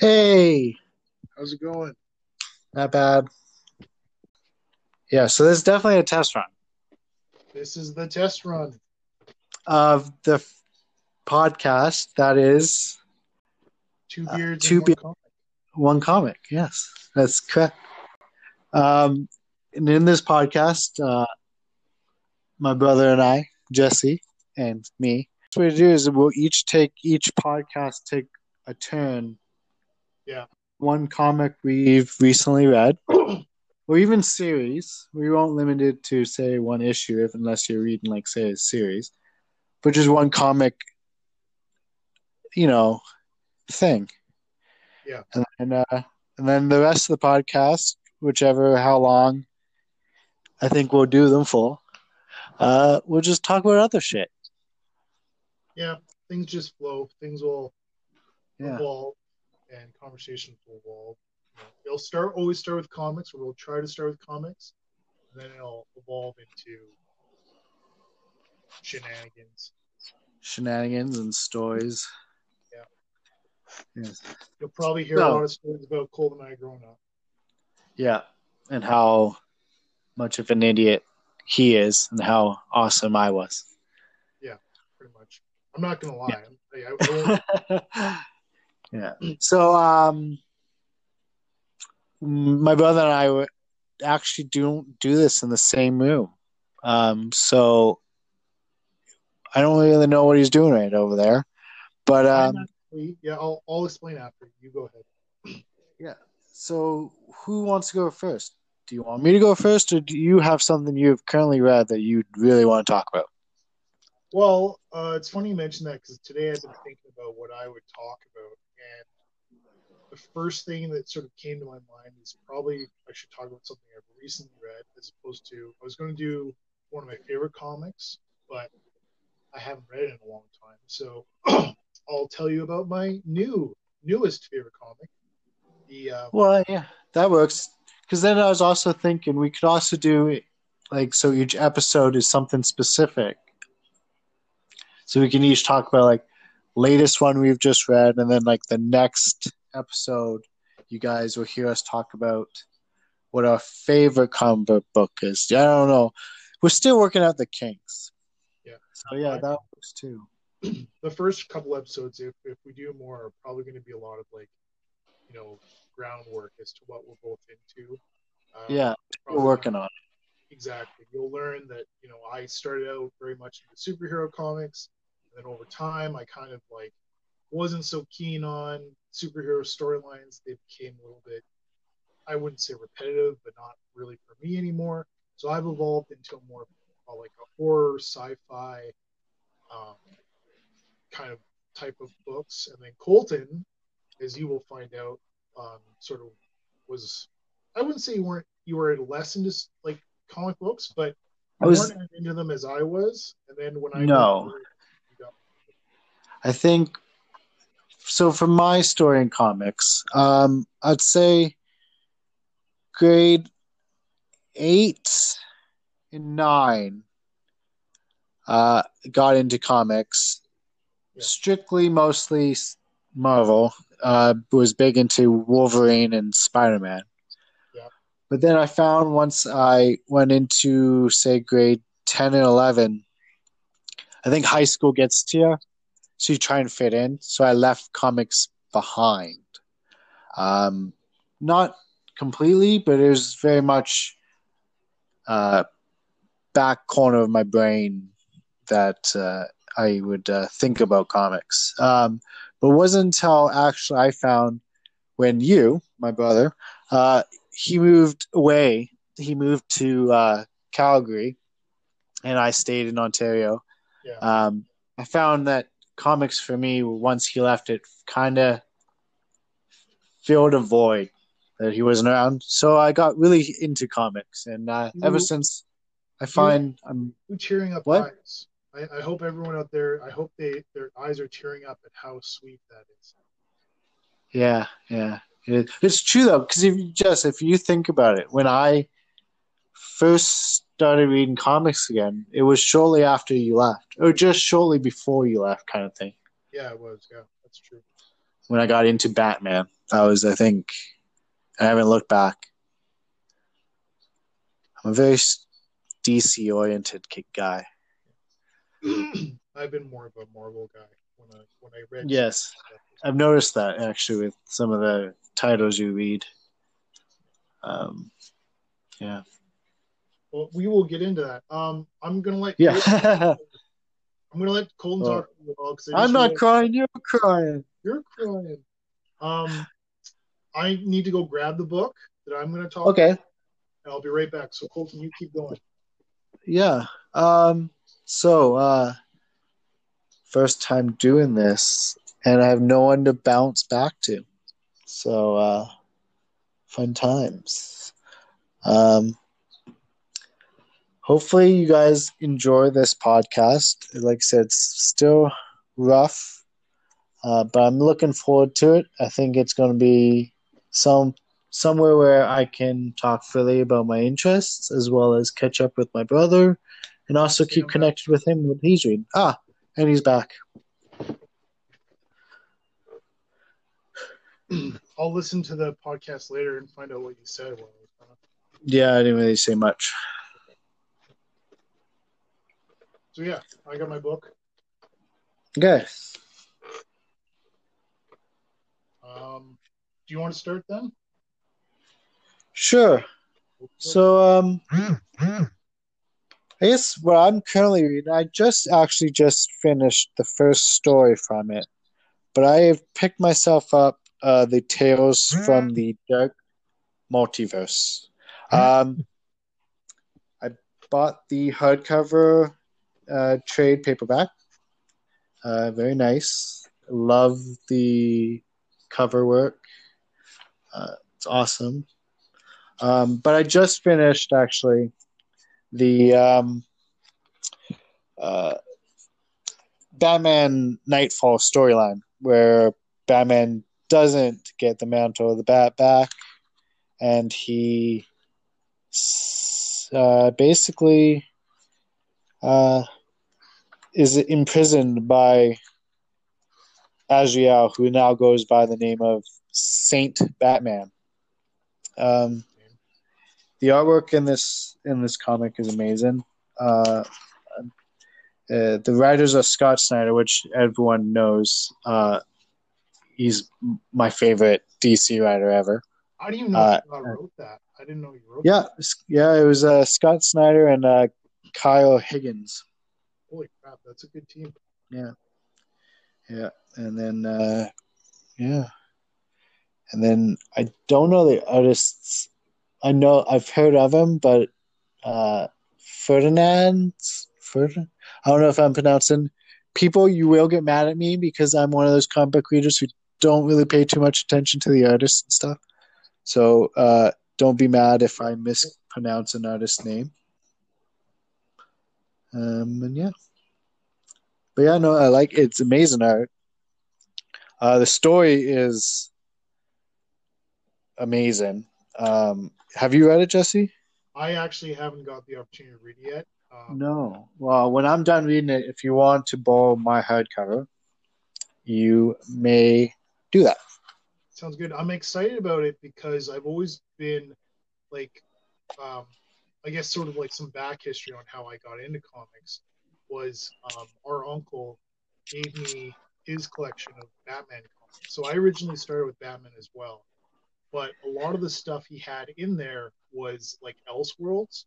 Hey, How's it going? not bad. Yeah, so this is definitely a test run This is the test run. of the f- podcast that is Two Uh, beards two and one be- comic. one comic. Yes, that's correct. Um, and in this podcast, uh, my brother and I, Jesse, and me, what we do is we'll each take each podcast take a turn. Yeah. One comic we've recently read, or even series. We won't limit it to say one issue, if unless you're reading like say a series, but just one comic. You know, thing. Yeah. And then, uh, and then the rest of the podcast, whichever how long, I think we'll do them for. Uh, we'll just talk about other shit. Yeah, things just flow. Things will Yeah. evolve, and conversations will evolve. They'll start always start with comics, or we'll try to start with comics, and then it'll evolve into shenanigans. Shenanigans and stories. Yeah. Yes. You'll probably hear a lot of stories about Cole and I growing up. Yeah. And how much of an idiot he is and how awesome I was. Yeah, pretty much. I'm not gonna lie. I'm- I, I yeah. So, um, my brother and I actually don't do this in the same room. Um, so I don't really know what he's doing right over there, but um, yeah, I'll, I'll explain after. You go ahead. yeah. So who wants to go first? Do you want me to go first, or do you have something you've currently read that you'd really want to talk about? Well, uh, it's funny you mention that because today I've been thinking about what I would talk about, and the first thing that sort of came to my mind is probably I should talk about something I've recently read, as opposed to I was going to do one of my favorite comics, but I haven't read it in a long time. So I'll tell you about my new newest favorite comic. The uh, Well, yeah, that works. Because then I was also thinking we could also do like so each episode is something specific. So we can each talk about like latest one we've just read, and then like the next episode, you guys will hear us talk about what our favorite comic book is. I don't know. We're still working out the kinks. Yeah. So yeah, that works too. the first couple episodes, if, if we do more, are probably going to be a lot of like, you know, groundwork as to what we're both into. Um, Yeah, we're working on. it. Exactly. You'll learn that you know I started out very much into superhero comics, then over time I kind of like wasn't so keen on superhero storylines. They became a little bit, I wouldn't say repetitive, but not really for me anymore. So I've evolved into a more uh, like a horror, sci-fi, um, kind of type of books. And then Colton, as you will find out, um, sort of was I wouldn't say you weren't you were less into like comic books, but I you was- into them as I was. And then when I No. went through it, you got- I think so. For my story in comics, um, I'd say grade eight and nine uh, got into comics. Yeah. Strictly, mostly Marvel. Uh, was big into Wolverine and Spider Man. Yeah. But then I found once I went into say grade ten and eleven, I think high school gets to you so you try and fit in. So I left comics behind. Um, not completely, but it was very much uh, back corner of my brain that uh, I would uh, think about comics. Um, but it wasn't until actually I found when you, my brother, uh, he moved away. He moved to uh, Calgary, and I stayed in Ontario yeah. um, I found that comics for me, once he left, it kind of filled a void that he wasn't around. So I got really into comics, and uh, ever since, I find I'm Who cheering up What? I, I hope everyone out there. I hope they their eyes are cheering up at how sweet that is. yeah, yeah. It, it's true though, because if you just if you think about it, when I first started reading comics again, it was shortly after you left, or just shortly before you left, kind of thing. Yeah, it was. Yeah, that's true. when I got into Batman. That was, I think, I haven't looked back. I'm a very DC oriented guy. I've been more of a Marvel guy when I when I read. Yes, I've noticed that actually with some of the titles you read. Um, yeah. Well, we will get into that. Um, I'm gonna let Yeah. I'm gonna let Colton Oh. talk. I I'm not realized crying. You're crying. You're crying. Um, I need to go grab the book that I'm gonna talk. Okay. and I'll be right back. So Colton, you keep going. Yeah. Um. So, uh, first time doing this, and I have no one to bounce back to. So, uh, fun times. Um. Hopefully, you guys enjoy this podcast. Like I said, it's still rough, uh, but I'm looking forward to it. I think it's going to be some somewhere where I can talk freely about my interests as well as catch up with my brother and also keep connected with him when he's reading. Ah, and he's back. I'll listen to the podcast later and find out what you said. While I was gone. Yeah, I didn't really say much. So yeah, I got my book. Okay. Um, do you want to start then? Sure. So, um, I guess what I'm currently reading, I just actually just finished the first story from it, but I have picked myself up uh, the Tales from the Dark Multiverse. Um, I bought the hardcover uh, trade paperback. Uh, very nice. Love the cover work. Uh, it's awesome. Um, but I just finished actually the um, uh, Batman Knightfall storyline where Batman doesn't get the mantle of the Bat back, and he uh, basically uh, is imprisoned by Azrael, who now goes by the name of Saint Batman. Um, the artwork in this in this comic is amazing. Uh, uh, the writers are Scott Snyder, which everyone knows. Uh, he's my favorite DC writer ever. How do you know Uh, wrote that? I didn't know you wrote. Yeah, s- yeah, it was uh, Scott Snyder and uh, Kyle Higgins. Holy crap, that's a good team. Yeah. Yeah, and then uh, yeah, and then I don't know the artists. I know I've heard of him, but uh, Ferdinand, Ferdinand. I don't know if I'm pronouncing. People, you will get mad at me because I'm one of those comic book readers who don't really pay too much attention to the artists and stuff. So uh, don't be mad if I mispronounce an artist's name. Um, and yeah. But yeah, no, I like. It's amazing art. Uh, the story is amazing. Um, have you read it, Jesse? I actually haven't got the opportunity to read it yet. Um, No. Well, when I'm done reading it, if you want to borrow my hardcover, you may do that. Sounds good. I'm excited about it because I've always been like, um, I guess sort of like some back history on how I got into comics was um, our uncle gave me his collection of Batman comics. So I originally started with Batman as well, but a lot of the stuff he had in there was like Elseworlds.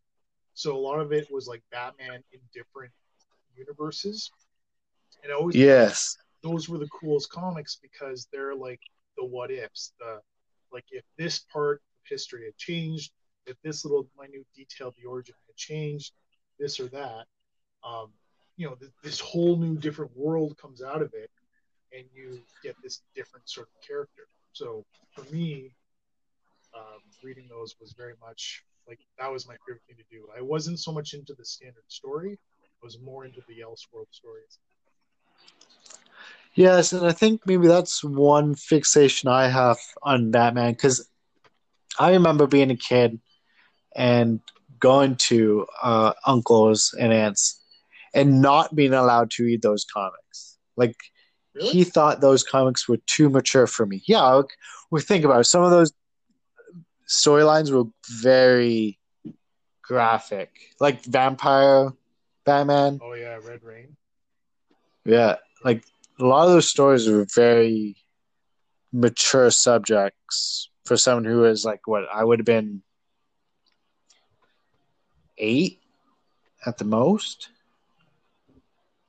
So a lot of it was like Batman in different universes. And I always Yes. those were the coolest comics because they're like the what ifs the like if this part of history had changed if this little minute detail of the origin had changed this or that um, you know th- this whole new different world comes out of it and you get this different sort of character. So for me um, reading those was very much like that was my favorite thing to do. I wasn't so much into the standard story i was more into the elseworld stories. Yes, and I think maybe that's one fixation I have on Batman because I remember being a kid and going to uh, uncles and aunts and not being allowed to read those comics. Like Really? he thought those comics were too mature for me. Yeah, we think about it. Some of those storylines were very graphic, like Vampire Batman. oh yeah, Red Rain. Yeah, like a lot of those stories were very mature subjects for someone who is like what I would have been eight at the most.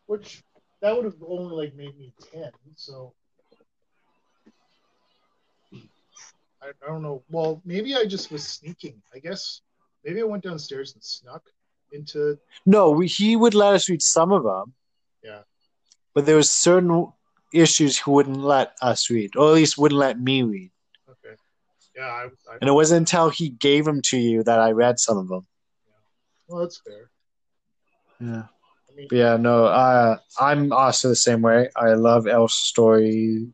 Which that would have only like made me ten. So I, I don't know. Well, maybe I just was sneaking. I guess maybe I went downstairs and snuck into. No, we, he would let us read some of them. Yeah. But there was certain issues he wouldn't let us read, or at least wouldn't let me read. Okay. Yeah, I. I And it wasn't until he gave them to you that I read some of them. Well, that's fair. Yeah. I mean, yeah, no, uh, I'm also the same way. I love Elf's story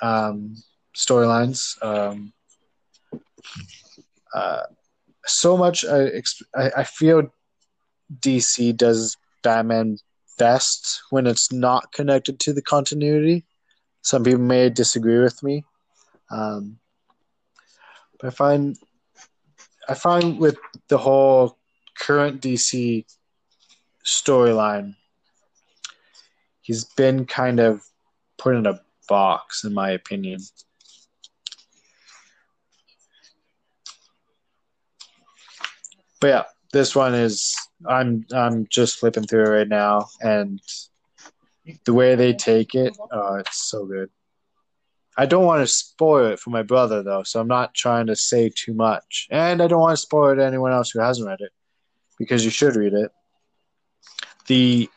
um, storylines. Um, uh, so much, I, ex- I, I feel DC does Batman best when it's not connected to the continuity. Some people may disagree with me, um, but I find I find with the whole current DC storyline, he's been kind of put in a box, in my opinion. But yeah, this one is I'm I'm just flipping through it right now, and the way they take it, oh, it's so good. I don't want to spoil it for my brother though, so I'm not trying to say too much, and I don't want to spoil it to anyone else who hasn't read it, because you should read it. The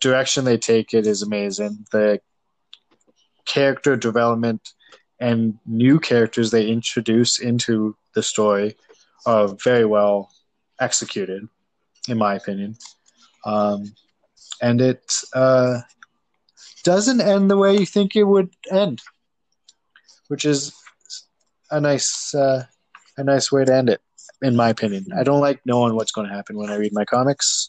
direction they take it is amazing. The character development and new characters they introduce into the story are very well executed, in my opinion. Um, and it uh, doesn't end the way you think it would end, which is a nice uh, a nice way to end it, in my opinion. I don't like knowing what's going to happen when I read my comics.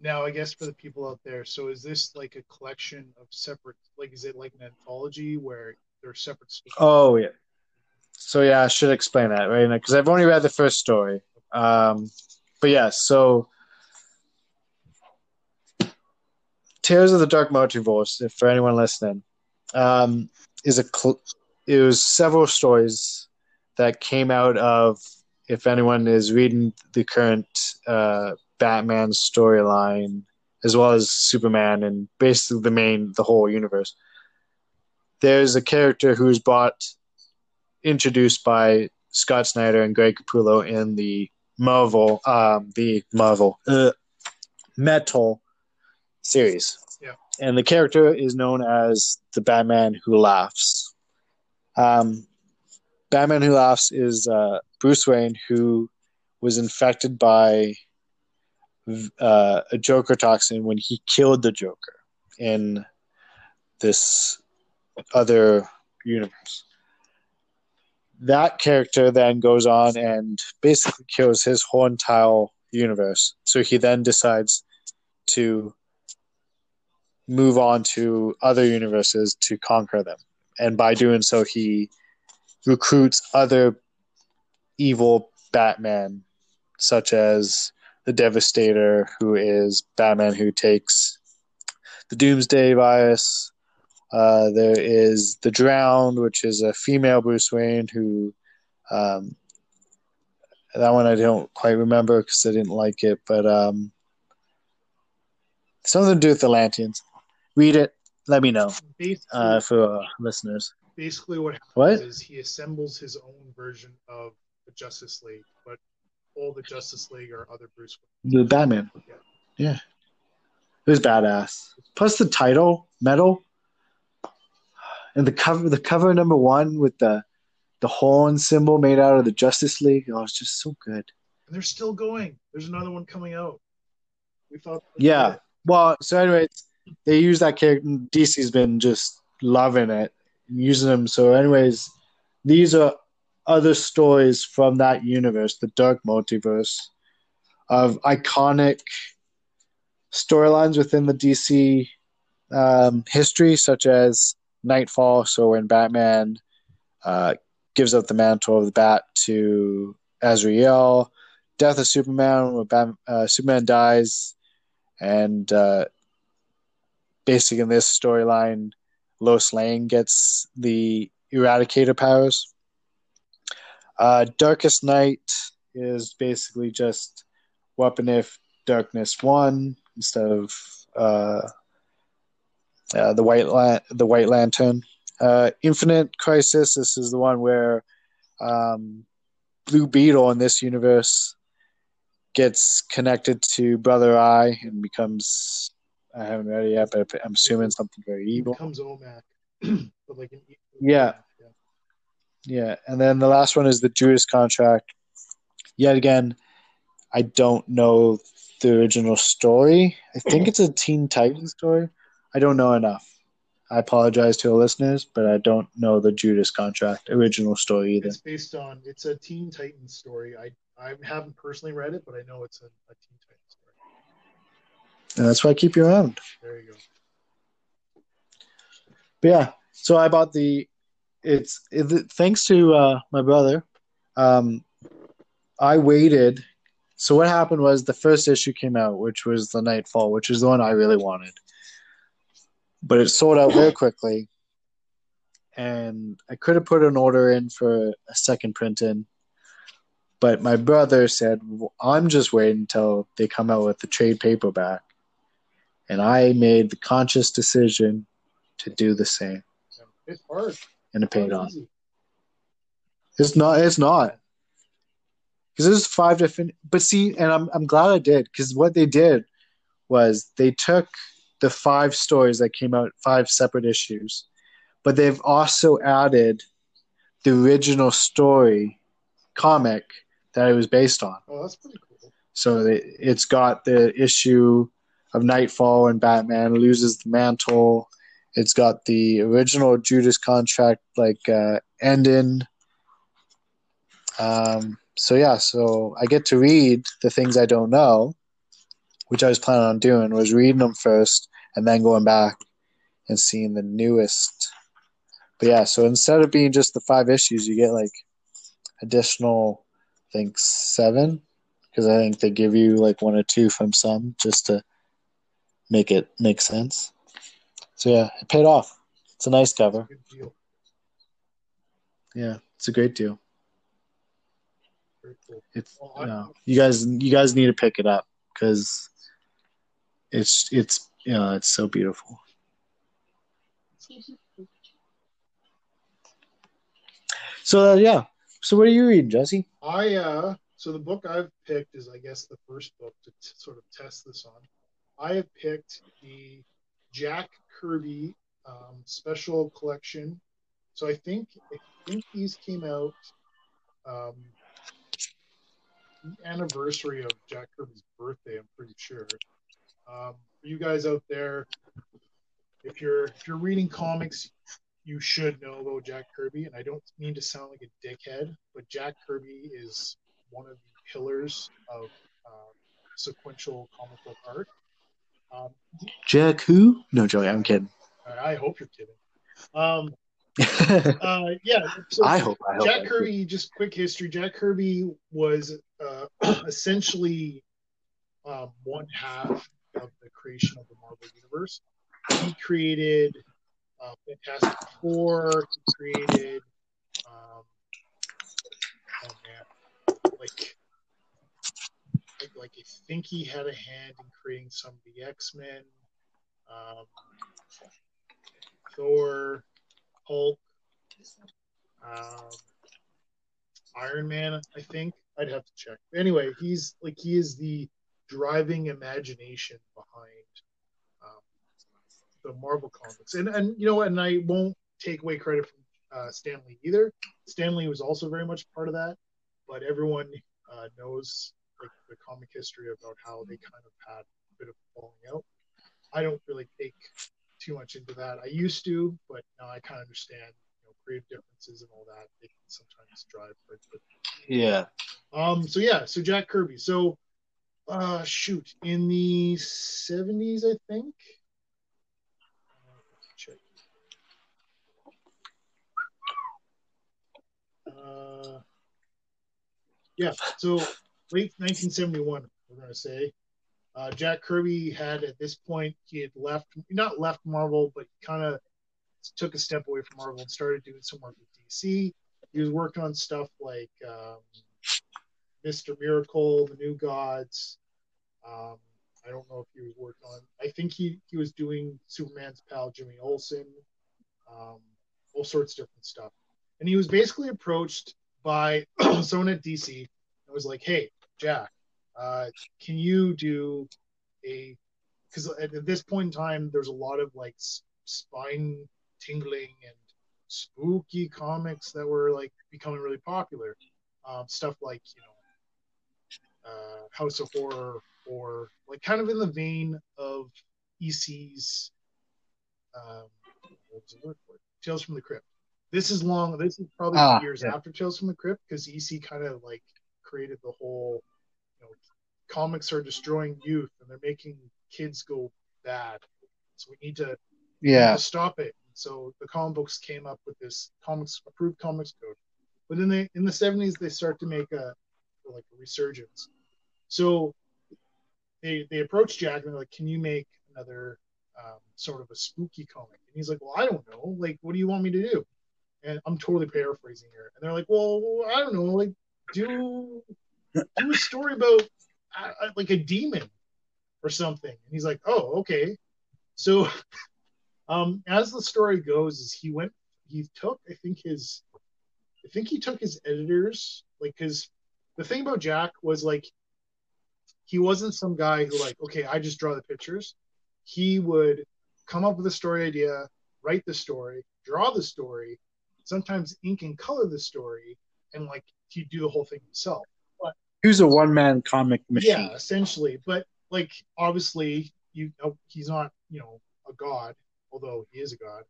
now I guess for the people out there, so is this like a collection of separate? Like, is it like an anthology where they're separate? stories? Oh yeah. So yeah, I should explain that right now because I've only read the first story. Um, but yeah, so Tales of the Dark Multiverse, if for anyone listening, um, is a cl- it was several stories that came out of if anyone is reading the current uh, Batman storyline as well as Superman and basically the main the whole universe. There's a character who's brought introduced by Scott Snyder and Greg Capullo in the Marvel, um, the Marvel uh, Metal series. Yeah. And the character is known as the Batman Who Laughs. Um, Batman Who Laughs is uh, Bruce Wayne who was infected by uh, a Joker toxin when he killed the Joker in this other universe that character then goes on and basically kills his whole entire universe. So he then decides to move on to other universes to conquer them. And by doing so, he recruits other evil Batman, such as the Devastator, who is Batman who takes the Doomsday virus, uh, there is the Drowned, which is a female Bruce Wayne who, um, that one I don't quite remember because I didn't like it, but um, something to do with the Lanterns. Read it. Let me know uh, for uh, listeners. Basically what happens What? is he assembles his own version of the Justice League, but all the Justice League are other Bruce Wayne. The Batman. Yeah. Yeah. It was badass. Plus the title, metal, and the cover, the cover number one with the the horn symbol made out of the Justice League. Oh, it's just so good. And they're still going. There's another one coming out. We thought. Yeah. Well, so anyways, they use that character. DC's been just loving it, using them. So, anyways, these are other stories from that universe, the Dark Multiverse, of iconic storylines within the DC um, history, such as Knightfall. So when Batman uh, gives up the mantle of the Bat to Azrael, Death of Superman, Bat- uh, Superman dies, and uh, basically in this storyline, Lois Lane gets the Eradicator powers. Uh, Darkest Night is basically just Weapon if Darkness One instead of uh, uh, the White the White Lantern. Uh, Infinite Crisis. This is the one where um, Blue Beetle in this universe gets connected to Brother Eye and becomes. I haven't read it yet, but I'm assuming something very evil. becomes OMAC, but like an Yeah. yeah. Yeah, and then the last one is the Judas contract. Yet again, I don't know the original story. I think it's a Teen Titans story. I don't know enough. I apologize to the listeners, but I don't know the Judas contract original story either. It's based on it's a Teen Titans story. I I haven't personally read it, but I know it's a, a Teen Titans story. And that's why I keep you around. There you go. But yeah, so I bought the. It's it, thanks to uh, my brother. Um, I waited. So what happened was the first issue came out, which was the Knightfall, which is the one I really wanted, but it sold out very quickly. And I could have put an order in for a second print in, but my brother said, "Well, "I'm just waiting until they come out with the trade paperback," and I made the conscious decision to do the same, It's hard. and it paid off. It's not. It's not. Because there's five different. But see, and I'm I'm glad I did because what they did was they took the five stories that came out, five separate issues, but they've also added the original story comic that it was based on. Oh, that's pretty cool. So they, it's got the issue of Knightfall and Batman loses the mantle. It's got the original Judas contract like uh, ending. Um, so yeah, so I get to read the things I don't know, which I was planning on doing was reading them first and then going back and seeing the newest. But yeah, so instead of being just the five issues, you get like additional, I think seven, because I think they give you like one or two from some just to make it make sense. So yeah, it paid off. It's a nice cover. Yeah, it's a great deal. Cool. It's Well, you, know, you guys you guys need to pick it up because it's it's you know it's so beautiful. So uh, yeah, so what are you reading, Jesse? I uh so the book I've picked is I guess the first book to t- sort of test this on. I have picked the Jack Kirby um, special collection. So I think I think these came out um, the anniversary of Jack Kirby's birthday. I'm pretty sure. Um, for you guys out there, if you're if you're reading comics, you should know about Jack Kirby. And I don't mean to sound like a dickhead, but Jack Kirby is one of the pillars of uh, sequential comic book art. Um, Jack who? No, Joey, I'm kidding. I hope you're kidding. Um, uh, yeah. So I hope. I hope. Jack Kirby, just quick history. Jack Kirby was uh, essentially um, one half of the creation of the Marvel Universe. He created uh, Fantastic Four. He created, um, oh man, like, like, I think he had a hand in creating some of the X Men, um, Thor, Hulk, um, Iron Man, I think. I'd have to check. Anyway, he's like he is the driving imagination behind um, the Marvel comics, and and you know, and I won't take away credit from uh, Stan Lee either. Stan Lee was also very much part of that, but everyone uh, knows the comic history about how they kind of had a bit of falling out. I don't really take too much into that. I used to, but now I kind of understand you know, creative differences and all that. They can sometimes drive. But, but, yeah. Um. So yeah. So Jack Kirby. So, uh, shoot, in the seventies, I think. Uh, check. Uh, yeah. So late 1971, we're going to say. Uh, Jack Kirby had at this point he had left, not left Marvel, but kind of took a step away from Marvel and started doing some work with DC. He was working on stuff like um, Mister Miracle, The New Gods. Um, I don't know if he was working on. I think he he was doing Superman's pal Jimmy Olsen, um, all sorts of different stuff. And he was basically approached by someone at DC and was like, "Hey, Jack, uh, can you do a?" Because at this point in time, there's a lot of like spine tingling and spooky comics that were like becoming really popular. Um, stuff like you know uh, House of Horror or like kind of in the vein of EC's um, what was the word for it? Tales from the Crypt. This is long. This is probably Ah, years yeah. after Tales from the Crypt because EC kind of like created the whole, know, comics are destroying youth and they're making kids go bad. So we need to Yeah. to stop it. So the comic books came up with this comics approved comics code. But in the in the seventies they start to make a like a resurgence. So they they approached Jack and they're like, Can you make another um, sort of a spooky comic? And he's like, Well, I don't know. Like, what do you want me to do? And I'm totally paraphrasing here. And they're like, Well, I don't know, like do do a story about uh, like a demon or something. And he's like, Oh, okay. So um, as the story goes, is he went, he took, I think his, I think he took his editors, like, because the thing about Jack was like, he wasn't some guy who like, okay, I just draw the pictures. He would come up with a story idea, write the story, draw the story, sometimes ink and color the story, and like he'd do the whole thing himself. He was a one man comic machine. Yeah, essentially. But like obviously, you he's not you know a god, although he is a god.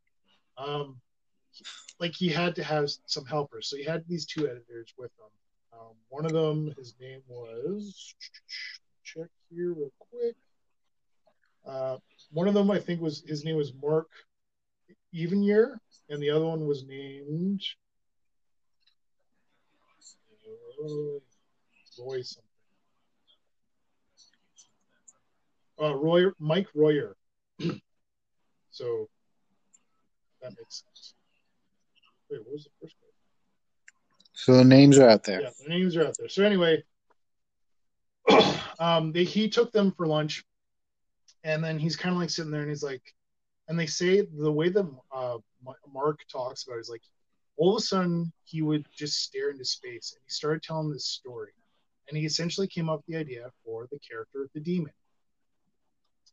Um, like he had to have some helpers, so he had these two editors with him. Um, one of them, his name was check here real quick. Uh, one of them, I think, was his name was Mark Evanier, and the other one was named uh, Roy something. Uh, Roy Mike Royer. so that makes sense. Wait, what was the first one? So the names are out there. Yeah, the names are out there. So anyway, um, they, he took them for lunch, and then he's kind of like sitting there, and he's like, and they say the way that uh, Mark talks about it is like, all of a sudden he would just stare into space, and he started telling this story, and he essentially came up with the idea for the character of the demon.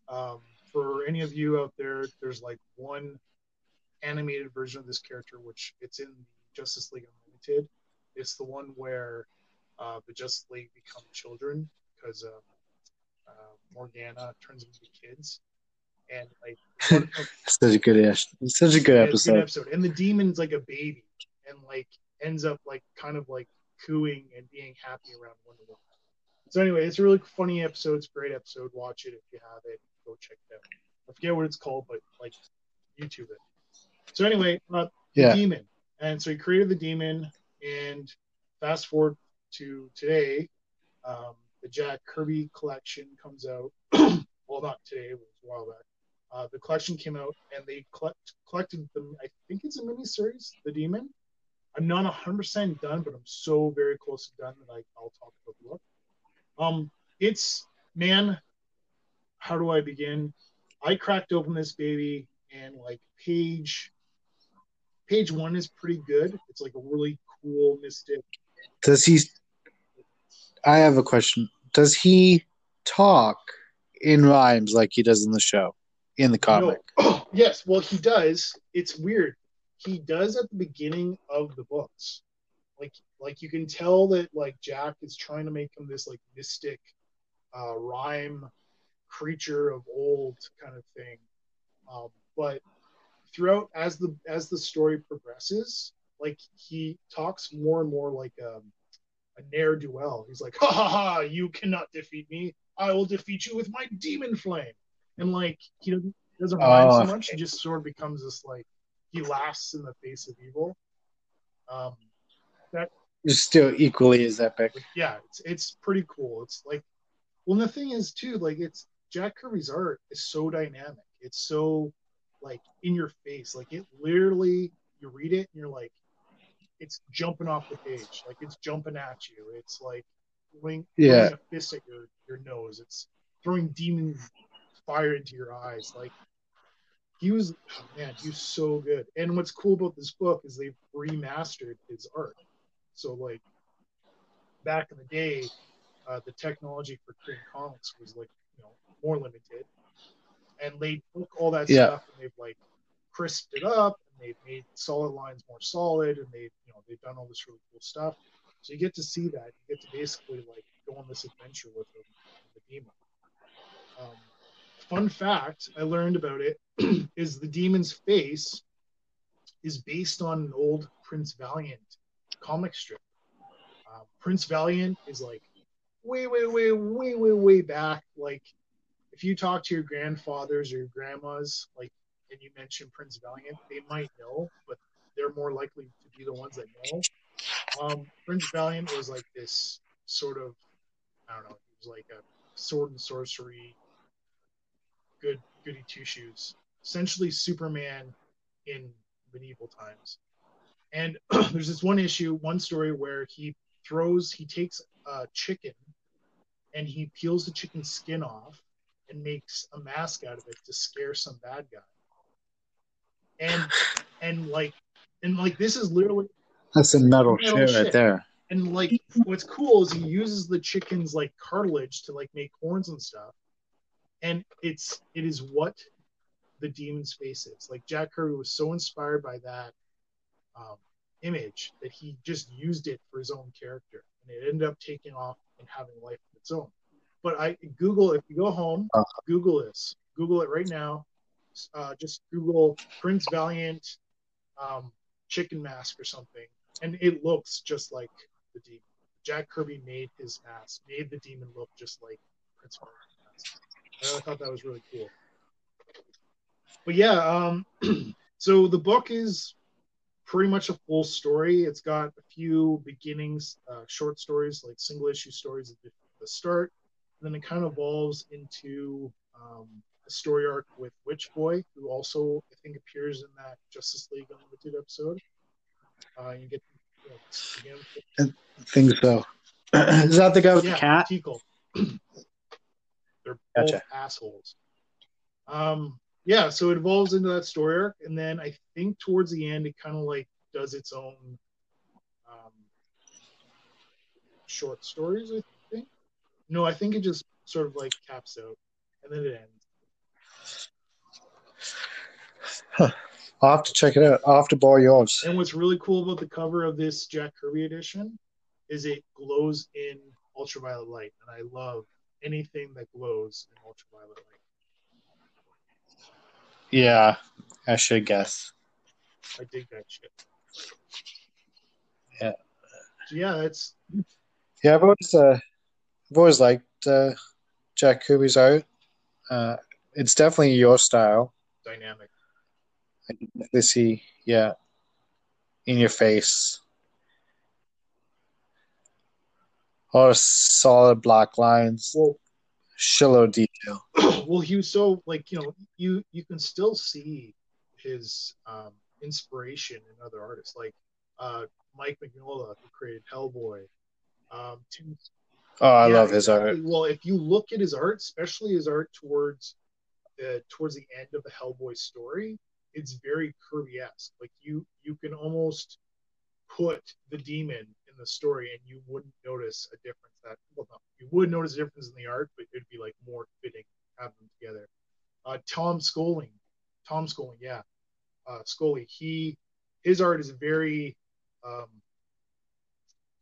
Um, for any of you out there, there's like one animated version of this character, which it's in Justice League Unlimited. It's the one where uh, the Justice League become children because uh, uh, Morgana turns them into kids, and like of- Such a good such a good yeah, it's a episode. good episode. And the demon's like a baby, and like ends up like kind of like cooing and being happy around Wonder Woman. So anyway, it's a really funny episode. It's a great episode. Watch it if you have it. Go check it out. I forget what it's called, but like YouTube it. So anyway, uh, the Yeah. demon. And so he created the demon, and fast forward to today, um, the Jack Kirby collection comes out. well, not today, it was a while back. Uh, the collection came out, and they collect, collected the. I think it's a miniseries, The Demon. I'm not 100% done, but I'm so very close to done that I, I'll talk about the book. Um, it's man, how do I begin? I cracked open this baby, and like page page one is pretty good. It's like a really cool mystic. Does he? I have a question. Does he talk in rhymes like he does in the show, in the comic? No. yes, well he does. It's weird. He does at the beginning of the books. Like like you can tell that like Jack is trying to make him this like mystic uh rhyme creature of old kind of thing. Um, but throughout as the as the story progresses, like he talks more and more like um, a ne'er do well. He's like, ha ha ha, you cannot defeat me. I will defeat you with my demon flame. And like he doesn't, doesn't rhyme so Oh. much. He just sort of becomes this like he laughs in the face of evil. Um, that It's still equally as epic. Yeah, it's it's pretty cool. It's like, well, the thing is too, like it's Jack Kirby's art is so dynamic. It's so like in your face. Like it literally, you read it and you're like, it's jumping off the page. Like it's jumping at you. It's like throwing, Yeah. a fist at your your nose. It's throwing demon fire into your eyes. Like he was, oh man, he was so good. And what's cool about this book is they've remastered his art. So like back in the day, uh, the technology for creating comics was like you know more limited, and they took all that Yeah. stuff and they've like crisped it up and they've made solid lines more solid and they've you know they've done all this really cool stuff. So you get to see that. You get to basically like go on this adventure with him, the demon. Um, fun fact I learned about it is the demon's face is based on an old Prince Valiant comic strip. Uh, Prince Valiant is like way, way, way, way, way, way back. Like if you talk to your grandfathers or your grandmas, like, and you mention Prince Valiant, they might know, but they're more likely to be the ones that know. Um, Prince Valiant was like this sort of, I don't know, he was like a sword and sorcery, good goody two shoes, essentially Superman in medieval times. And there's this one issue, one story where he throws, he takes a chicken and he peels the chicken's skin off and makes a mask out of it to scare some bad guy. And and like and like this is literally That's a metal, Metal shit, shit. right there. and like what's cool is he uses the chicken's like cartilage to like make horns and stuff. And it's it is what the demon's face is. Like Jack Kirby was so inspired by that um, image that he just used it for his own character, and it ended up taking off and having life of its own. But I Google if you go home. Google this, Google it right now. Uh, just Google Prince Valiant um, chicken mask or something, and it looks just like the demon. Jack Kirby made his mask, made the demon look just like Prince Valiant's mask. And I thought that was really cool. But yeah, um, so the book is pretty much a full story. It's got a few beginnings, uh, short stories, like single issue stories at the, the start. And then it kind of evolves into um, a story arc with Witch Boy, who also, I think, appears in that Justice League Unlimited episode. Uh, you get you know. I think so. Is that the guy with yeah, the cat? Teekl. They're Gotcha. both assholes. Um, yeah, so it evolves into that story arc, and then I think towards the end, it kind of like does its own um, short stories. I think. No, I think it just sort of like caps out, and then it ends. I'll have to check it out. I'll have to borrow yours. And what's really cool about the cover of this Jack Kirby edition is it glows in ultraviolet light, and I love anything that glows in ultraviolet light. Yeah, I should guess. I dig that shit. Yeah. So yeah, it's. Yeah, I've always, uh, I've always liked uh, Jack Kirby's art. Uh, it's definitely your style. dynamic. They see, yeah, in your face. A lot of solid black lines, Well, shallow detail. well, he was so like you know you you can still see his um, inspiration in other artists like uh, Mike Mignola who created Hellboy. Um, Tim Oh, I Yeah, love his art. Well, if you look at his art, especially his art towards the towards the end of the Hellboy story, it's very Kirby-esque. Like you you can almost put the demon the story and you wouldn't notice a difference that well no, you would notice a difference in the art, but it'd be like more fitting to have them together. Uh, Tom Scholing, Tom Scholing, yeah, uh, Scioli. He his art is very um,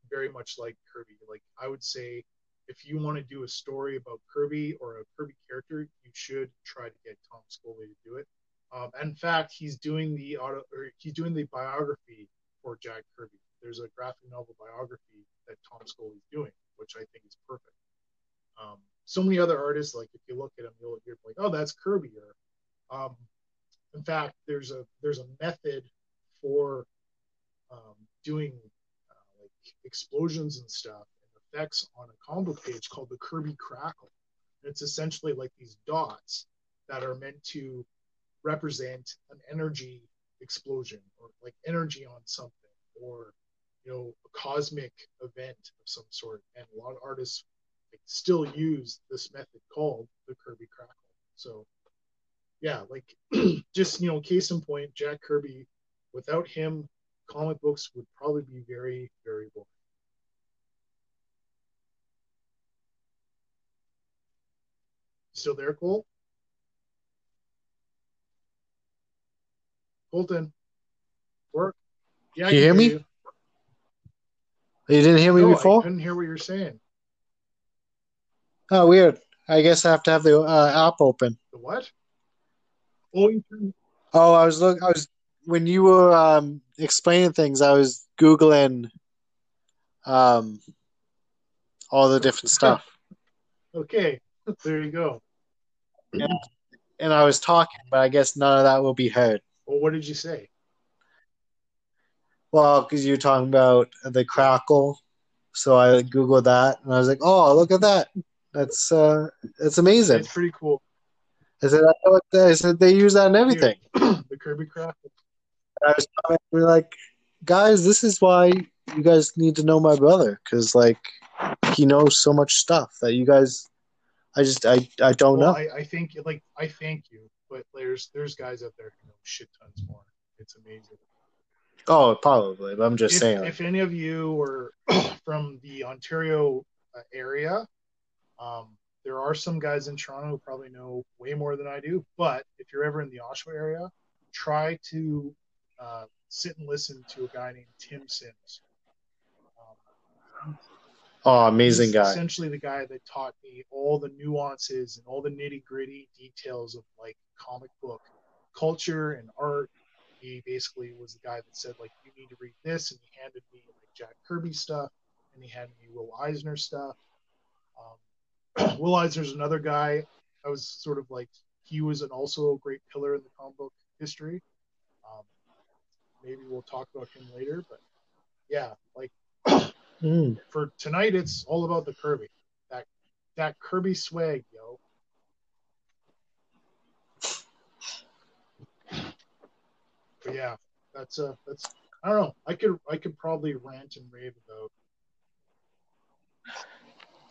very much like Kirby. Like I would say, if you want to do a story about Kirby or a Kirby character, you should try to get Tom Scioli to do it. Um, in fact, he's doing the auto, or he's doing the biography for Jack Kirby. There's a graphic novel biography that Tom Scioli's doing, which I think is perfect. Um, so many other artists, like if you look at them, you'll you're like, oh, that's Kirby. Or, um, in fact, there's a there's a method for um, doing uh, like explosions and stuff and effects on a comic page called the Kirby Crackle. And it's essentially like these dots that are meant to represent an energy explosion or like energy on something or you know a cosmic event of some sort. And a lot of artists like, still use this method called the Kirby Krackle so yeah like just you know case in point jack kirby without him comic books would probably be very very boring. Still there cole? Colton? Work? Yeah you hear me? you. You didn't hear me No, I before? couldn't hear what you're saying. Oh, weird. I guess I have to have the uh, app open. The what? Oh, you Oh, I was look. I was when you were um, explaining things. I was googling um, all the different stuff, okay. There you go. and I was talking, but I guess none of that will be heard. Well, what did you say? Well, because you're talking about the crackle, so I googled that, and I was like, "Oh, look at that! That's uh, that's amazing." It's pretty cool. I said, I, know what that- I said they use that in everything. the Kirby craft. I was like, guys, this is why you guys need to know my brother because like he knows so much stuff that you guys, I just I I don't Well, know. I, I think like I thank you, but there's there's guys out there who know shit tons more. It's amazing. Oh, probably, but I'm just if, saying. if any of you are from the Ontario uh, area, um, there are some guys in Toronto who probably know way more than I do. But if you're ever in the Oshawa area, try to uh, sit and listen to a guy named Tim Sims. Um, oh, amazing guy. Essentially, the guy that taught me all the nuances and all the nitty gritty details of like comic book culture and art. He basically was the guy that said like you need to read this, and he handed me like Jack Kirby stuff, and he handed me Will Eisner stuff. Um, Will Eisner's another guy. I was sort of like he was an also a great pillar in the comic book history. Um, maybe we'll talk about him later, but yeah, like Mm. for tonight it's all about the Kirby. That that Kirby swag, yo. Yeah, that's a that's I don't know. I could I could probably rant and rave about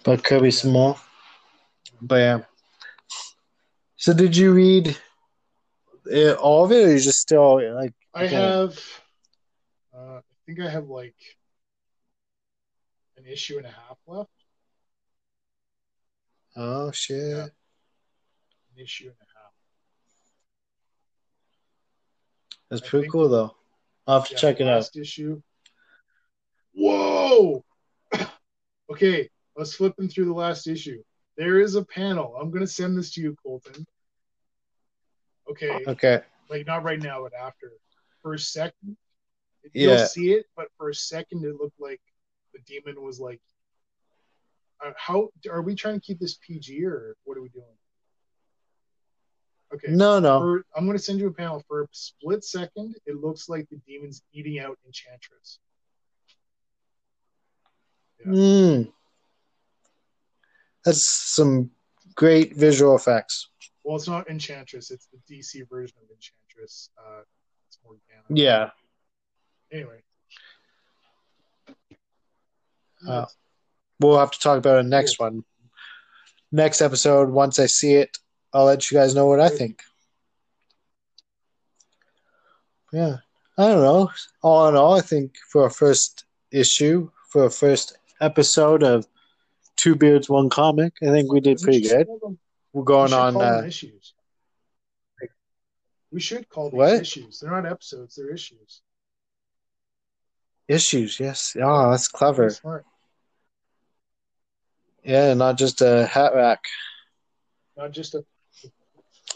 But Kirby Small. But yeah. So did you read it, all of it, or you just still like? I have uh I think I have like an issue and a half left. Oh shit! Yeah. An issue and a half. That's I pretty cool though. I'll have to Yeah, check it out. last issue. Whoa! okay, let's flipping through the last issue. There is a panel. I'm gonna send this to you, Colton. Okay, Okay. like not right now, but after. For a second, Yeah. you'll see it, but for a second, it looked like the demon was like. Uh, how are we trying to keep this PG or what are we doing? Okay. No, no. For, I'm going to send you a panel. For a split second, it looks like the demon's eating out Enchantress. Yeah. Mm. That's some great visual effects. Well, it's not Enchantress. It's the DC version of Enchantress. Uh, it's Morgana. Yeah. Anyway. Uh, We'll have to talk about it next one. Next episode, once I see it, I'll let you guys know what I think. Yeah. I don't know. All in all, I think for a first issue, for a first episode of Two Beards, One Comic, I think we did pretty We good. them- We're going should on. call them Uh, issues. We should call What? issues. They're not episodes. They're issues. issues, yes. Oh, that's clever. Smart. Yeah, not just a hat rack. Not just a.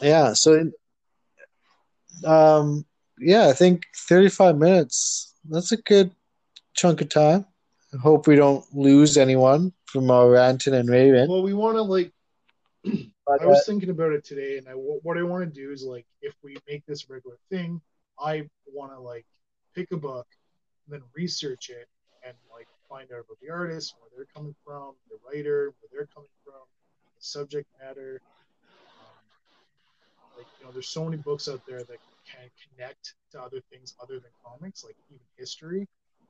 Yeah, so um yeah, I think 35 minutes. That's a good chunk of time. I hope we don't lose anyone from our ranting and raving. Well, we want to like i was thinking about it today, and I what I want to do is like if we make this a regular thing, I want to like pick a book, and then research it, and like find out about the artist, where they're coming from, the writer, where they're coming from, the subject matter. Like you know, there's so many books out there that can connect to other things other than comics, like even history.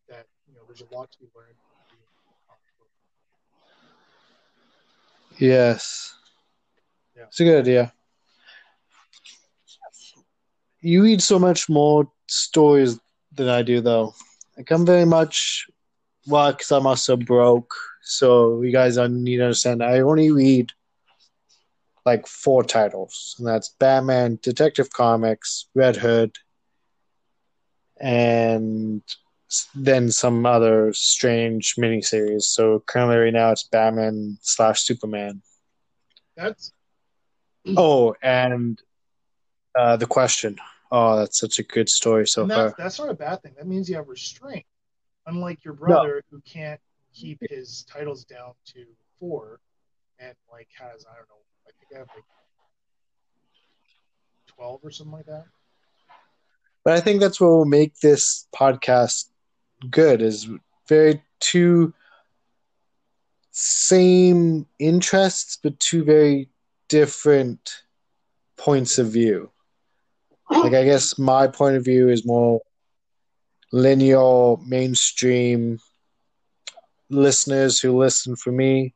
That you know, there's a lot to be learned. from reading comic book. Yes. Yeah. It's a good idea. You read so much more stories than I do, though. Like, I'm very much, well, because I'm also broke. So, you guys need to understand, I only read like four titles, and that's Batman, Detective Comics, Red Hood, and then some other strange miniseries. So, currently, right now, it's Batman slash Superman. That's Oh, and uh, the question. Oh, that's such a good story so and far. that's, that's not a bad thing. That means you have restraint. Unlike your brother who can't keep his titles down to four and like has, I don't know, Have like twelve or something like that. But I think that's what will make this podcast good is very two same interests but two very different points of view. Like I guess my point of view is more linear, mainstream listeners who listen for me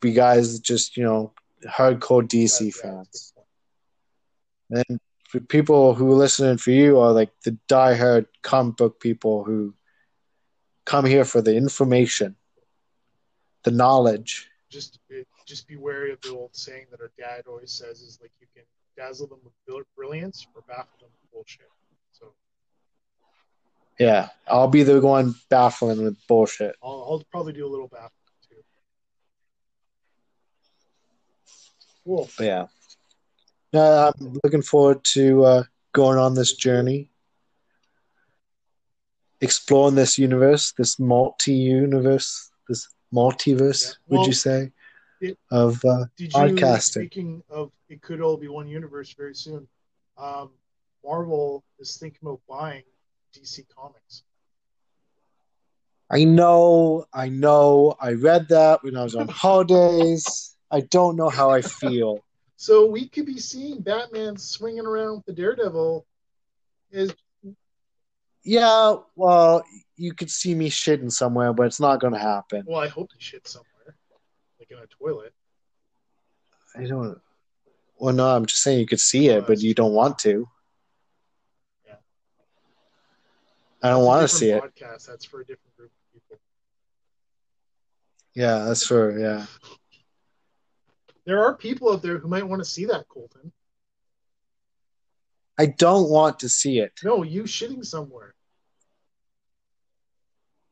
be guys just, you know, hardcore DC fans. that's a good point. And for people who are listening for you are like the diehard comic book people who come here for the information, the knowledge. Just just be wary of the old saying that our dad always says is like you can dazzle them with brilliance or baffle them with bullshit. So Yeah, I'll be the one baffling with bullshit. I'll, I'll probably do a little baffling Cool. But yeah, uh, I'm looking forward to uh, going on this journey, exploring this universe, this multi-universe, this multiverse. Yeah. would you say it- of uh, Did you Podcasting. speaking of it could all be one universe very soon? Um, Marvel is thinking about buying DC Comics. I know, I know. I read that when I was on holidays. I don't know how I feel. So we could be seeing Batman swinging around with the Daredevil. Is Yeah, well, you could see me shitting somewhere, but it's not going to happen. well, I hope he shit somewhere, like in a toilet. I don't. Well, no, I'm just saying you could see it, oh, but you don't want to. Yeah. I don't want to see it. That's for a different group of people. Yeah, that's for yeah. There are people out there who might want to see that, Colton. I don't want to see it. No, you shitting somewhere.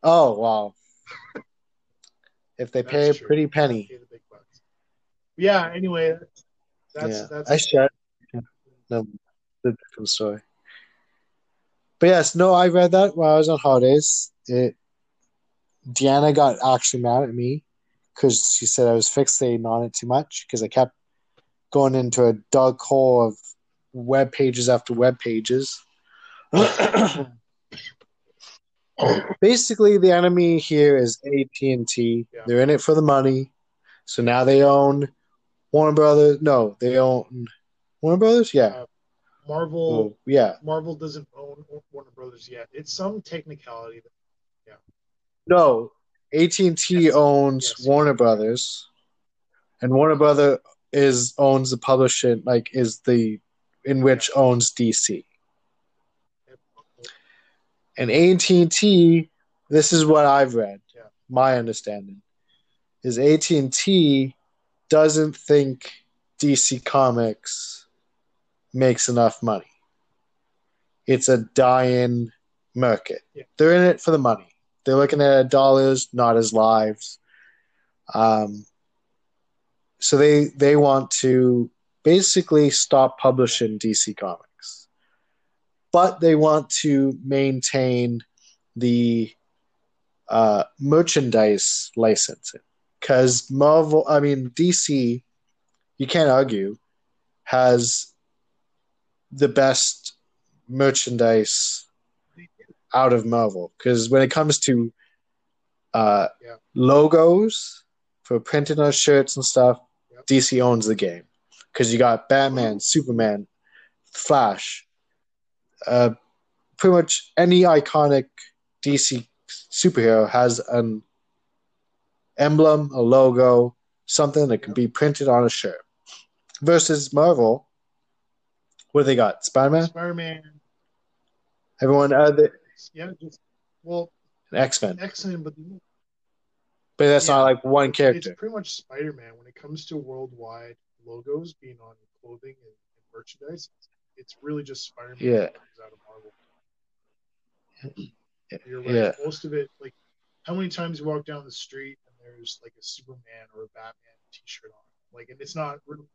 Oh wow! if they pay a pretty penny, Pay the big bucks. Yeah. Anyway, that's yeah, that's I shut. No, the different story. But yes, no, I read that while I was on holidays. It, Deanna got actually mad at me because she said I was fixating on it too much because I kept going into a dark hole of web pages after web pages. Basically, the enemy here is AT and T. Yeah. They're in it for the money, so now they own Warner Brothers. No, they own Warner Brothers. Yeah, uh, Marvel. oh, yeah. Marvel doesn't own Warner Brothers yet. It's some technicality. That, No, AT and T owns Yes. Warner Brothers, and Warner Brother is owns the publishing, like is the in which owns DC. And AT and T, this is what I've read. Yeah. My understanding is AT and T doesn't think DC Comics makes enough money. It's a dying market. Yeah. They're in it for the money. They're looking at dollars, not as lives. Um, so they they want to basically stop publishing DC Comics, but they want to maintain the uh, merchandise licensing because Marvel, I mean DC, you can't argue, has the best merchandise out of Marvel because when it comes to uh, Yeah. logos for printing on shirts and stuff. Yep. DC owns the game because you got Batman, Superman, Flash, uh, pretty much any iconic DC superhero has an emblem, a logo, something that can be printed on a shirt. Versus Marvel, what do they got? Spider Man, Spider Man. everyone, uh, Yeah, just well, X Men, X Men, but the- but that's Yeah. not like one character. it's pretty much Spider Man when it comes to worldwide logos being on clothing and, and merchandise. It's, really just Spider Man Yeah. comes out of Marvel. You're right. Yeah. Most of it, like, how many times you walk down the street and there's like a Superman or a Batman T-shirt on, like, and it's not, really-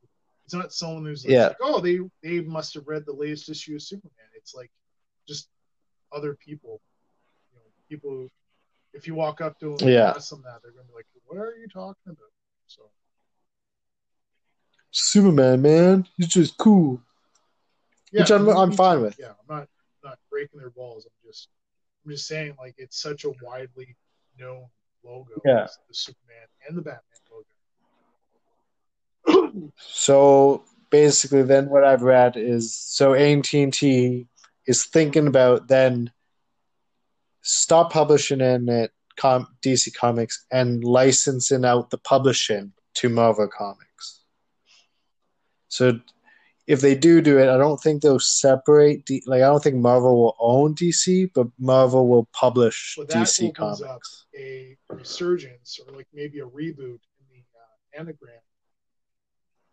it's not someone who's like, Yeah. like, oh, they they must have read the latest issue of Superman. It's like just other people, you know, people. Who, if you walk up to them and Yeah. ask them that, they're gonna be like, "What are you talking about?" So Superman, man, he's just cool. yeah, Which I'm- I'm fine with. Yeah, I'm not not breaking their balls. I'm just I'm just saying like it's such a widely known logo. Yeah. the Superman and the Batman logo. So basically, then what I've read is so AT and T is thinking about then stop publishing in it com- DC Comics and licensing out the publishing to Marvel Comics. So if they do do it, I don't think they'll separate. D- like I don't think Marvel will own DC, but Marvel will publish Well, DC Comics. a resurgence or like maybe a reboot in the uh, anagram.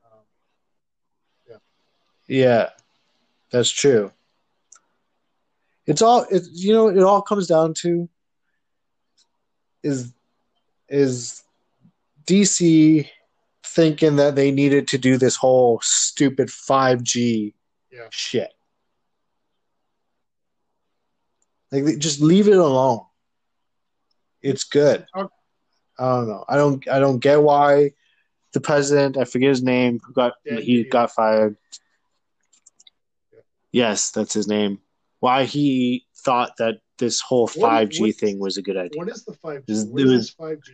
Um, Yeah, that's true. It's all it you know it all comes down to is is DC thinking that they needed to do this whole stupid 5G yeah, shit. Like just leave it alone. It's good. Talk- I don't know. I don't I don't get why the president, I forget his name, who got Dan he Didio. got fired. Yeah. Yes, that's his name. Why he thought that this whole 5G thing was a good idea. what is the five G? It was- five G?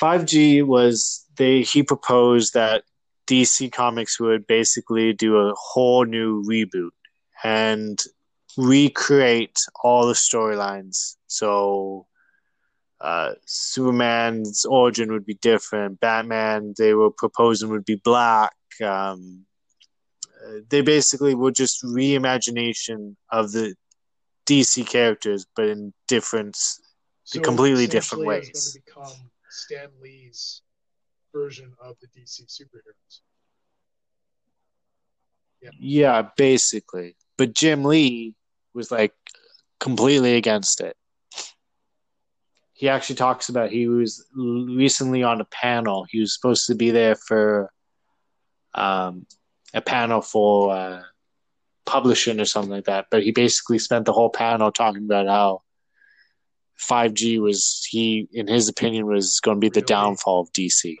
5G was they he proposed that DC Comics would basically do a whole new reboot and recreate all the storylines. So uh, Superman's origin would be different. Batman they were proposing would be black. Um, they basically were just reimagination of the DC characters, but in different So completely different ways. it's going to become Stan Lee's version of the DC superheroes. Yeah, basically. But Jim Lee was like completely against it. He actually talks about he was recently on a panel. He was supposed to be there for um, a panel for uh, publishing or something like that. But he basically spent the whole panel talking about how 5G was he, in his opinion, was going to be the downfall of DC.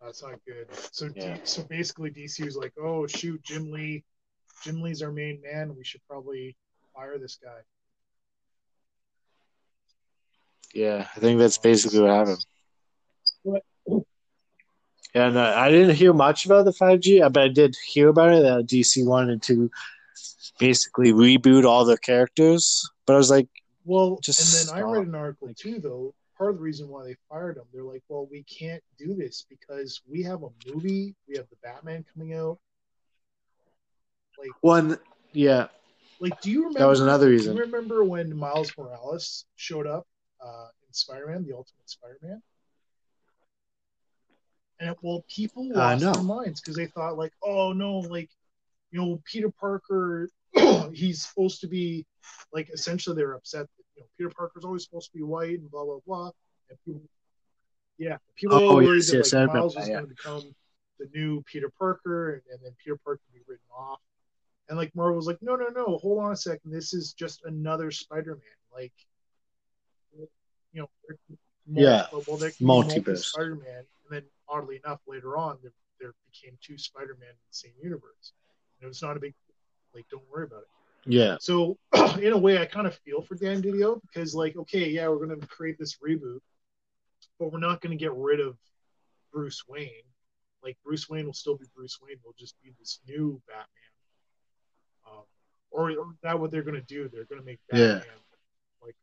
That's not good. So, D- Yeah. so basically, DC was like, "Oh shoot, Jim Lee, Jim Lee's our main man. We should probably fire this guy." Yeah, I think that's basically what happened. What? And uh, I didn't hear much about the 5G, but I did hear about it that DC wanted to basically reboot all the characters. But I was like, Well, Just and then I read an article too, though. Part of the reason why they fired him, they're like, "Well, we can't do this because we have a movie. We have the Batman coming out. Like one, yeah, Like, do you remember? that was another Do reason. you remember when Miles Morales showed up uh, in Spider-Man, the Ultimate Spider-Man? And well, people lost their minds because they thought like, oh no, like you know, Peter Parker, he's supposed to be like essentially they're upset that you know Peter Parker's always supposed to be white and blah blah blah. And people, yeah, people Oh, were worried yes, that yes, like Miles was yeah. going to become the new Peter Parker, and, and then Peter Parker would be written off. And like Marvel was like, no, no, no, hold on a second. This is just another Spider-Man. Like, you know, Yeah, multiple- well, there can be multiple multiverse. Spider-Man, oddly enough, later on, there, there became two Spider-Man in the same universe. And it was not a big like. Don't worry about it. Yeah. So in a way, I kind of feel for Dan Didio because, like, okay, yeah, we're going to create this reboot, but we're not going to get rid of Bruce Wayne. Like Bruce Wayne will still be Bruce Wayne. Will just be this new Batman. Um, or, or that what they're going to do? They're going to make Yeah. Batman like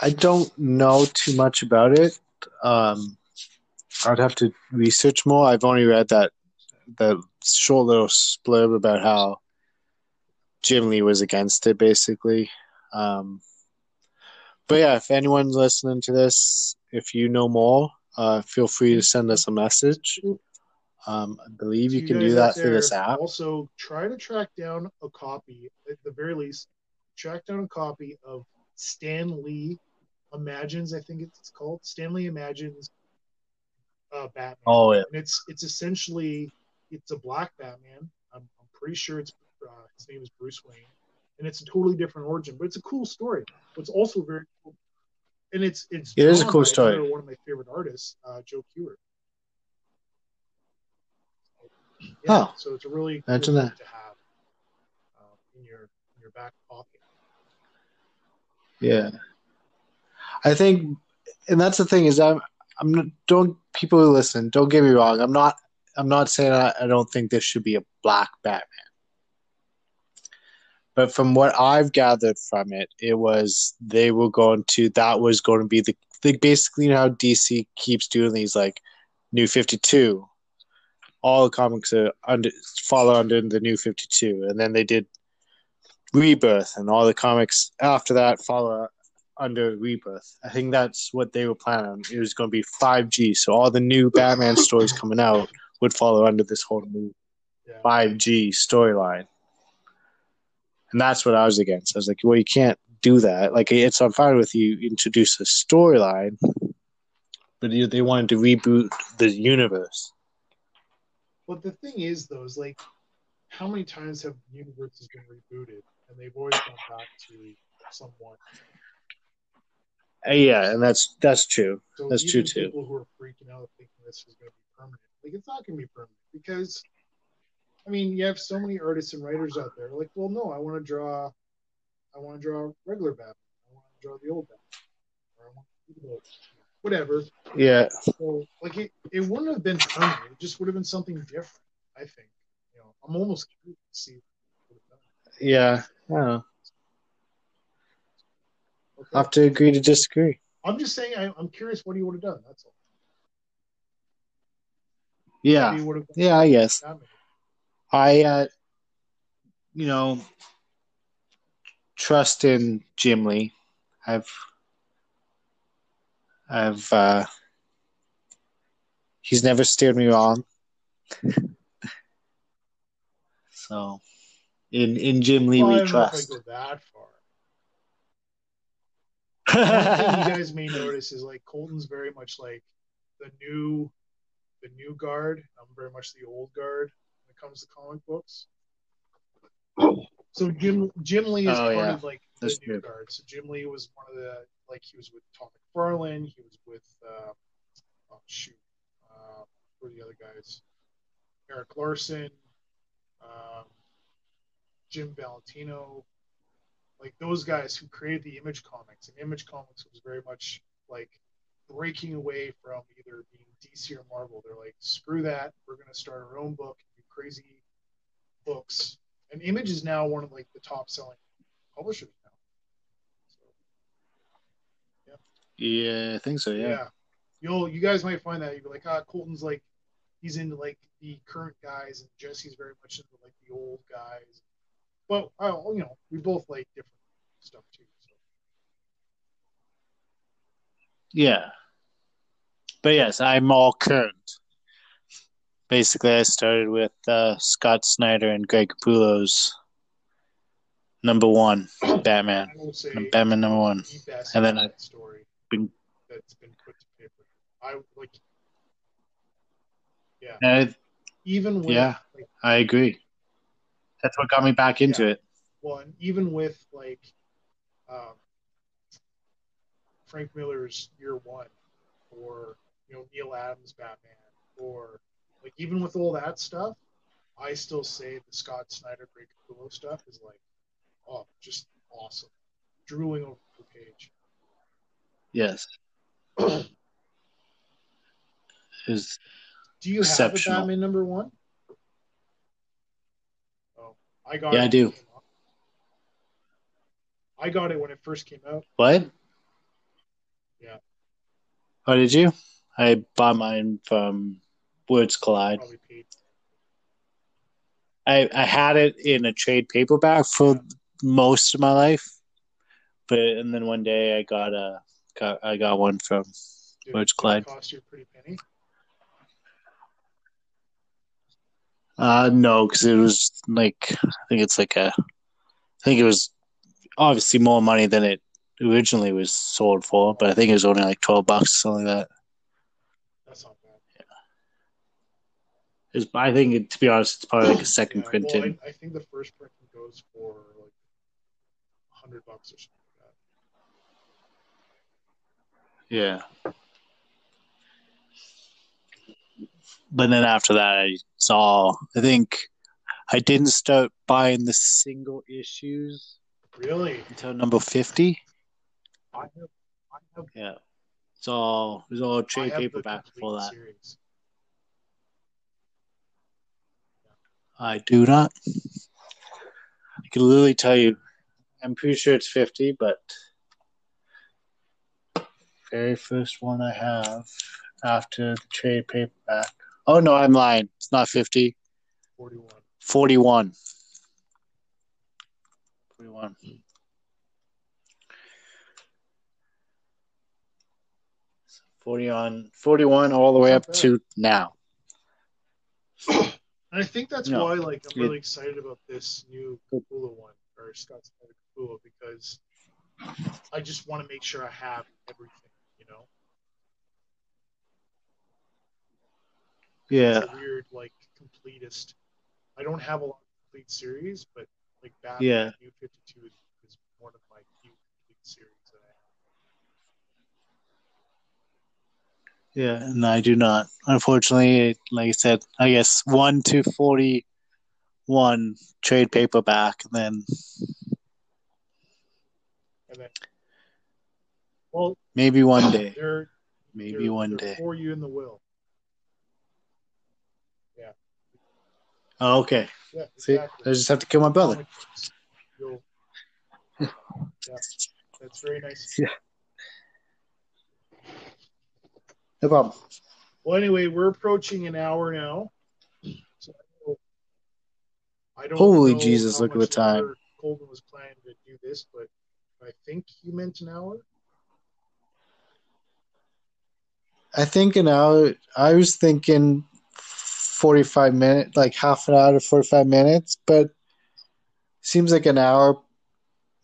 I don't know too much about it. Um, I'd have to research more. I've only read that the short little splurb about how Jim Lee was against it, basically. Um, but yeah, if anyone's listening to this, if you know more, uh, feel free to send us a message. Um, I believe you to can do that through this app. Also, try to track down a copy, at the very least, track down a copy of Stan Lee Imagines. I think it's called Stan Lee Imagines uh, Batman. Oh yeah, and it's it's essentially it's a black Batman. I'm, I'm pretty sure it's uh, his name is Bruce Wayne, and it's a totally different origin, but it's a cool story. It's also very cool, and it's it's It is a cool story. One of my favorite artists, uh, Joe Kubert. Yeah, Oh, so it's a really imagine thing that. to have um, in your in your back pocket. yeah. I think, and that's the thing is I'm I'm not, don't people who listen don't get me wrong. I'm not I'm not saying I, I don't think there should be a black Batman. But from what I've gathered from it, it was they were going to that was going to be the like basically how DC keeps doing these like New Fifty Two. All the comics are under follow under the New Fifty Two, and then they did Rebirth, and all the comics after that follow under Rebirth. I think that's what they were planning on. It was going to be five G, so all the new Batman stories coming out would follow under this whole new Yeah. 5G storyline. And that's what I was against. I was like, well, you can't do that. Like, it's I'm fine with you introduce a storyline, but they wanted to reboot the universe. But the thing is, though, is like, how many times have universes been rebooted, and they've always gone back to somewhat. Uh, yeah, and that's that's true. So That's true, too. People who are freaking out thinking this is going to be permanent, like it's not going to be permanent because, I mean, you have so many artists and writers out there. Like, well, no, I want to draw, I want to draw regular Batman. I want to draw the old Batman, or I want to do the- whatever. Yeah, So, like, it, it wouldn't have been permanent. It just would have been something different. I think. You know, I'm almost curious to see. what it does. yeah. I. Okay. Have to agree to disagree. I'm just saying. I, I'm curious what he would have done. That's all. Yeah, He yeah, I guess. I, uh, you know, trust in Jim Lee. I've, I've, uh, he's never steered me wrong. so, in in Jim Lee, Well, I we don't know if trust. I go that far. One thing you guys may notice is like Colton's very much like the new, the new guard. I'm very much the old guard when it comes to comic books. So Jim Jim Lee is Oh, part yeah. of like the That's new true. guard. So Jim Lee was one of the like he was with Todd McFarlane. He was with uh, oh shoot, uh, who are the other guys? Erik Larsen, um, Jim Valentino, like those guys who created the Image Comics. And Image Comics was very much like breaking away from either being DC or Marvel. They're like, screw that. We're going to start our own book, do crazy books. And Image is now one of like the top selling publishers now. So, yeah, I think so. yeah. Yeah. You'll you guys might find that you'd be like, ah, Colton's like he's into like the current guys and Jesse's very much into like the old guys. But uh, you know, we both like different stuff too. So. Yeah. But yes, I'm all current. Basically, I started with uh, Scott Snyder and Greg Capullo's number one Batman. I Batman number one. the And then I- story been- that's been put to paper. I like And even with Yeah. like I agree. That's what got me back into it. one, even with like um, Frank Miller's Year One, or you know Neal Adams Batman, or like even with all that stuff, I still say the Scott Snyder Greg Capullo stuff is like, oh, just awesome. Drooling over the page. Yes. is Do you have a Batman number one? I got Yeah, it. I do. when it came out. I got it when it first came out. what? Yeah. Oh, did you? I bought mine from Words Collide. I, I had it in a trade paperback for most of my life, but and then one day I got a got I got one from Did, Words Collide. cost you a pretty penny? Uh no, because it was like I think it's like a I think it was obviously more money than it originally was sold for, but I think it was only like twelve bucks, something like that. That's not bad. It was, I think it, to be honest, it's probably like a second Yeah, printing. Well, I, I think the first printing goes for like a hundred bucks or something like that. Yeah. But then after that, I saw. I think I didn't start buying the single issues Really? until number fifty. I have, I have, Yeah. It's all it was all trade paperback before that. series. I do not. I can literally tell you. I'm pretty sure it's fifty, but very first one I have after the trade paperback. Oh no, I'm lying. It's not fifty. Forty-one. 41. 41. Forty on forty-one, all the way up to now. And I think that's No. why, like, I'm really excited about this new Capullo one or Scott's Capullo because I just want to make sure I have everything. You know, Yeah, weird like completist. I don't have a lot of complete series, but like Batman Yeah. New Fifty Two is, is one of my few complete series that I have. yeah, and I do not. Unfortunately, like I said, I guess one to forty-one trade paperback, and then And then, well, maybe one day, they're maybe they're- one they're day. for you in the will. Oh, okay. Yeah, See. I just have to kill my brother. Comic books. You'll- yeah, that's very nice. Yeah. No problem. Well, anyway, we're approaching an hour now. So I don't- Holy Jesus, look at the time. Colton was planning to do this, but I think you meant an hour. I think an hour. I was thinking forty-five minutes, like half an hour to forty-five minutes, but seems like an hour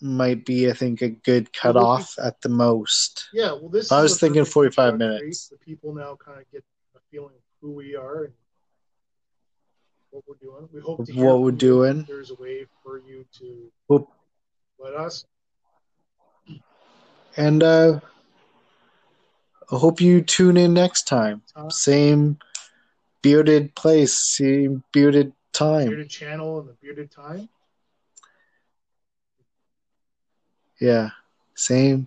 might be, I think, a good cutoff at the most. Yeah, well, this. I is was thinking 45 introductory. minutes. The people now kind of get a feeling of who we are and what we're doing. We hope to hear What we're doing. There's a way for you to Well- let us. And uh, I hope you tune in next time. Same bearded place, same bearded time. bearded channel and the bearded time. Yeah, same,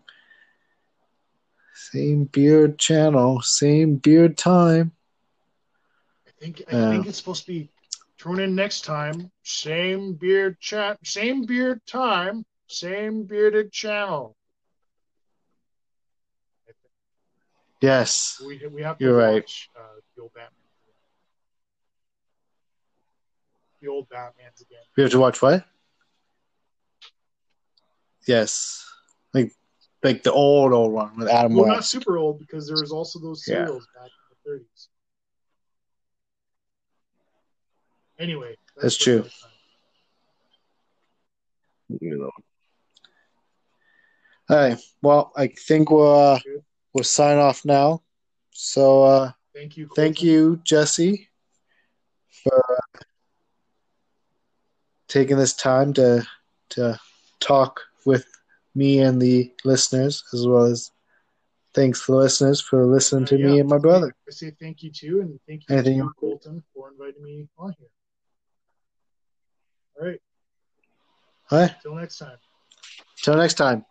same beard channel, same beard time. I think I Yeah. think it's supposed to be tune in next time. Same beard chat, same beard time, same bearded channel. Yes, We we have to You're right. uh, the old Batman. The old Batman's again. we have to watch what? Yes, like like the old old one with Adam Well, not super old because there was also those Yeah. serials back in the 30s. Anyway, That's for true. another time. All right. Well, I think we'll uh, we'll sign off now. So uh, Thank you. thank you, Jesse, for uh, taking this time to to talk with me and the listeners, as well as thanks to the listeners for listening to Uh, me and my brother. I say thank you too, and thank you Anything to else? Colton for inviting me on here. All right. All right. Till next time. Till next time.